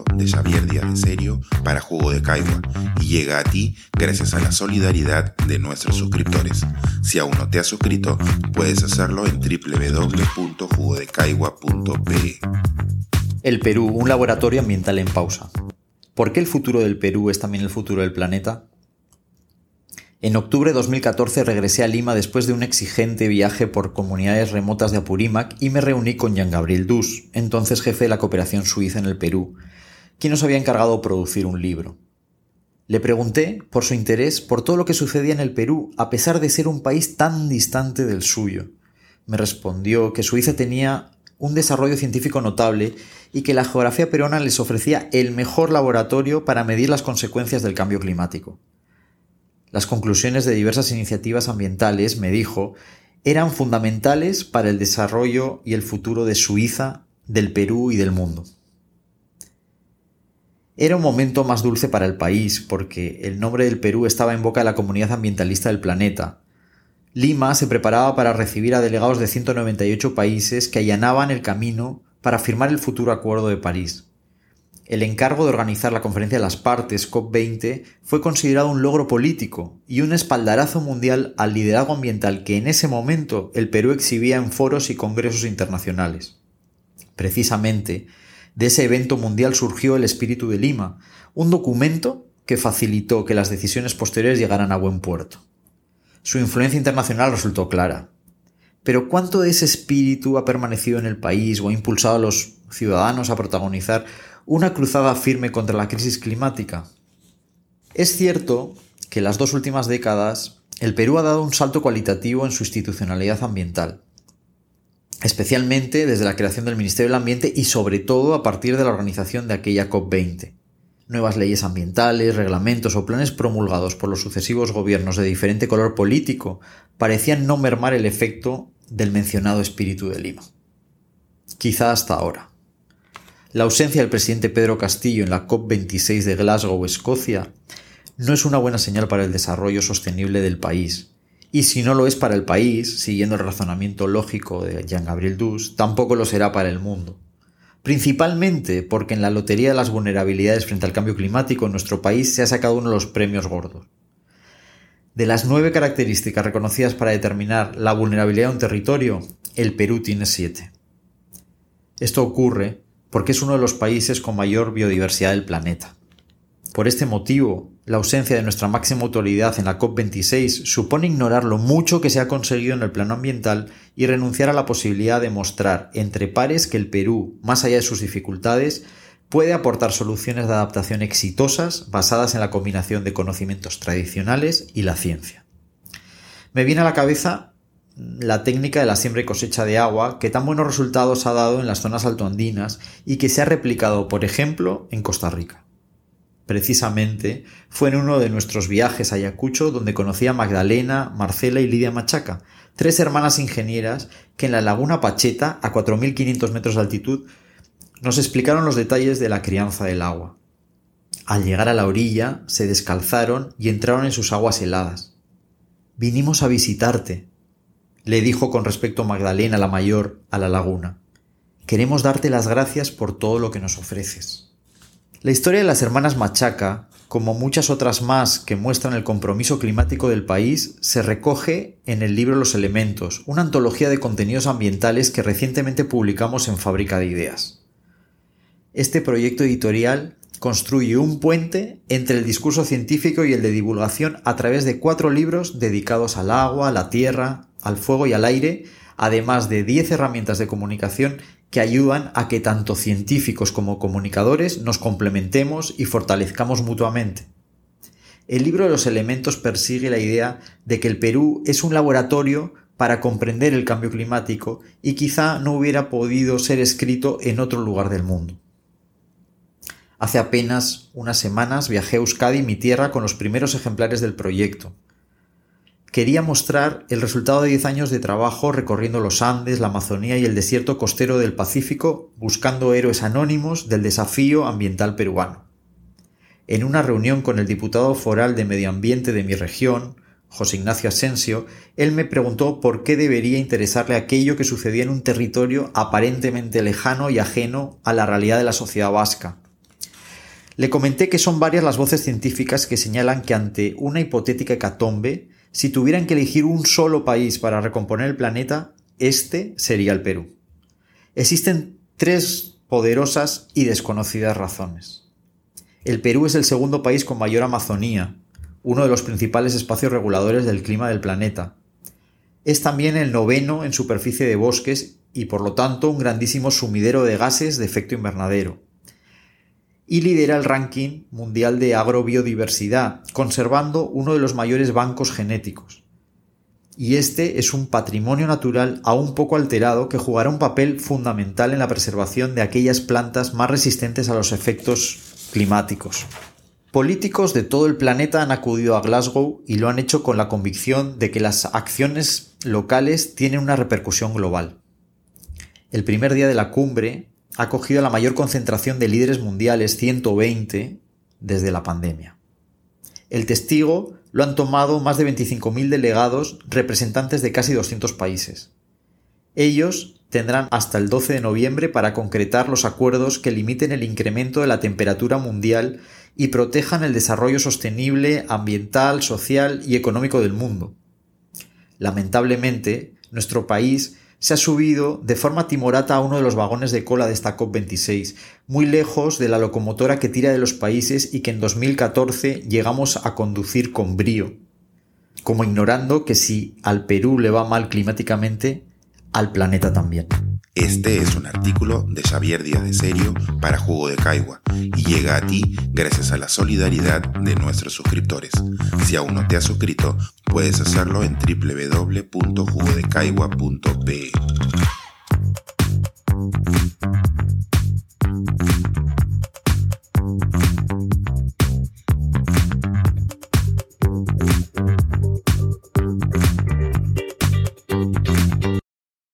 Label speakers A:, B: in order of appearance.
A: de Xavier Díaz de Serio para Jugo de Caigua y llega a ti gracias a la solidaridad de nuestros suscriptores. Si aún no te has suscrito, puedes hacerlo en www.jugodecaigua.pe.
B: El Perú, un laboratorio ambiental en pausa. ¿Por qué el futuro del Perú es también el futuro del planeta? En octubre de 2014 regresé a Lima después de un exigente viaje por comunidades remotas de Apurímac y me reuní con Jean Gabriel Dus, entonces jefe de la cooperación suiza en el Perú, quien nos había encargado producir un libro. Le pregunté por su interés por todo lo que sucedía en el Perú, a pesar de ser un país tan distante del suyo. Me respondió que Suiza tenía un desarrollo científico notable y que la geografía peruana les ofrecía el mejor laboratorio para medir las consecuencias del cambio climático. Las conclusiones de diversas iniciativas ambientales, me dijo, eran fundamentales para el desarrollo y el futuro de Suiza, del Perú y del mundo. Era un momento más dulce para el país porque el nombre del Perú estaba en boca de la comunidad ambientalista del planeta. Lima se preparaba para recibir a delegados de 198 países que allanaban el camino para firmar el futuro Acuerdo de París el encargo de organizar la Conferencia de las Partes COP20 fue considerado un logro político y un espaldarazo mundial al liderazgo ambiental que en ese momento el Perú exhibía en foros y congresos internacionales. Precisamente, de ese evento mundial surgió el Espíritu de Lima, un documento que facilitó que las decisiones posteriores llegaran a buen puerto. Su influencia internacional resultó clara. Pero ¿cuánto de ese espíritu ha permanecido en el país o ha impulsado a los ciudadanos a protagonizar una cruzada firme contra la crisis climática. Es cierto que en las dos últimas décadas el Perú ha dado un salto cualitativo en su institucionalidad ambiental, especialmente desde la creación del Ministerio del Ambiente y sobre todo a partir de la organización de aquella COP20. Nuevas leyes ambientales, reglamentos o planes promulgados por los sucesivos gobiernos de diferente color político parecían no mermar el efecto del mencionado espíritu de Lima. Quizá hasta ahora. La ausencia del presidente Pedro Castillo en la COP26 de Glasgow, Escocia, no es una buena señal para el desarrollo sostenible del país. Y si no lo es para el país, siguiendo el razonamiento lógico de Jean-Gabriel Dus, tampoco lo será para el mundo. Principalmente porque en la lotería de las vulnerabilidades frente al cambio climático en nuestro país se ha sacado uno de los premios gordos. De las nueve características reconocidas para determinar la vulnerabilidad de un territorio, el Perú tiene siete. Esto ocurre porque es uno de los países con mayor biodiversidad del planeta. Por este motivo, la ausencia de nuestra máxima autoridad en la COP26 supone ignorar lo mucho que se ha conseguido en el plano ambiental y renunciar a la posibilidad de mostrar entre pares que el Perú, más allá de sus dificultades, puede aportar soluciones de adaptación exitosas basadas en la combinación de conocimientos tradicionales y la ciencia. Me viene a la cabeza la técnica de la siembra y cosecha de agua que tan buenos resultados ha dado en las zonas altoandinas y que se ha replicado, por ejemplo, en Costa Rica. Precisamente fue en uno de nuestros viajes a Ayacucho donde conocí a Magdalena, Marcela y Lidia Machaca, tres hermanas ingenieras que en la laguna Pacheta, a 4.500 metros de altitud, nos explicaron los detalles de la crianza del agua. Al llegar a la orilla, se descalzaron y entraron en sus aguas heladas. Vinimos a visitarte, le dijo con respecto Magdalena la mayor a la laguna. Queremos darte las gracias por todo lo que nos ofreces. La historia de las hermanas Machaca, como muchas otras más que muestran el compromiso climático del país, se recoge en el libro Los Elementos, una antología de contenidos ambientales que recientemente publicamos en Fábrica de Ideas. Este proyecto editorial construye un puente entre el discurso científico y el de divulgación a través de cuatro libros dedicados al agua, a la tierra, al fuego y al aire, además de 10 herramientas de comunicación que ayudan a que tanto científicos como comunicadores nos complementemos y fortalezcamos mutuamente. El libro de los elementos persigue la idea de que el Perú es un laboratorio para comprender el cambio climático y quizá no hubiera podido ser escrito en otro lugar del mundo. Hace apenas unas semanas viajé a Euskadi, mi tierra, con los primeros ejemplares del proyecto quería mostrar el resultado de 10 años de trabajo recorriendo los Andes, la Amazonía y el desierto costero del Pacífico buscando héroes anónimos del desafío ambiental peruano. En una reunión con el diputado foral de Medio Ambiente de mi región, José Ignacio Asensio, él me preguntó por qué debería interesarle aquello que sucedía en un territorio aparentemente lejano y ajeno a la realidad de la sociedad vasca. Le comenté que son varias las voces científicas que señalan que ante una hipotética hecatombe, si tuvieran que elegir un solo país para recomponer el planeta, este sería el Perú. Existen tres poderosas y desconocidas razones. El Perú es el segundo país con mayor Amazonía, uno de los principales espacios reguladores del clima del planeta. Es también el noveno en superficie de bosques y por lo tanto un grandísimo sumidero de gases de efecto invernadero. Y lidera el ranking mundial de agrobiodiversidad, conservando uno de los mayores bancos genéticos. Y este es un patrimonio natural aún poco alterado que jugará un papel fundamental en la preservación de aquellas plantas más resistentes a los efectos climáticos. Políticos de todo el planeta han acudido a Glasgow y lo han hecho con la convicción de que las acciones locales tienen una repercusión global el primer día de la cumbre ha cogido la mayor concentración de líderes mundiales, 120, desde la pandemia. El testigo lo han tomado más de 25.000 delegados representantes de casi 200 países. Ellos tendrán hasta el 12 de noviembre para concretar los acuerdos que limiten el incremento de la temperatura mundial y protejan el desarrollo sostenible ambiental, social y económico del mundo. Lamentablemente, nuestro país se ha subido de forma timorata a uno de los vagones de cola de esta COP26, muy lejos de la locomotora que tira de los países y que en 2014 llegamos a conducir con brío, como ignorando que si al Perú le va mal climáticamente, al planeta también.
A: Este es un artículo de Xavier Díaz de Serio para Jugo de Caigua y llega a ti gracias a la solidaridad de nuestros suscriptores. Si aún no te has suscrito, puedes hacerlo en www.jugodecaigua.pe.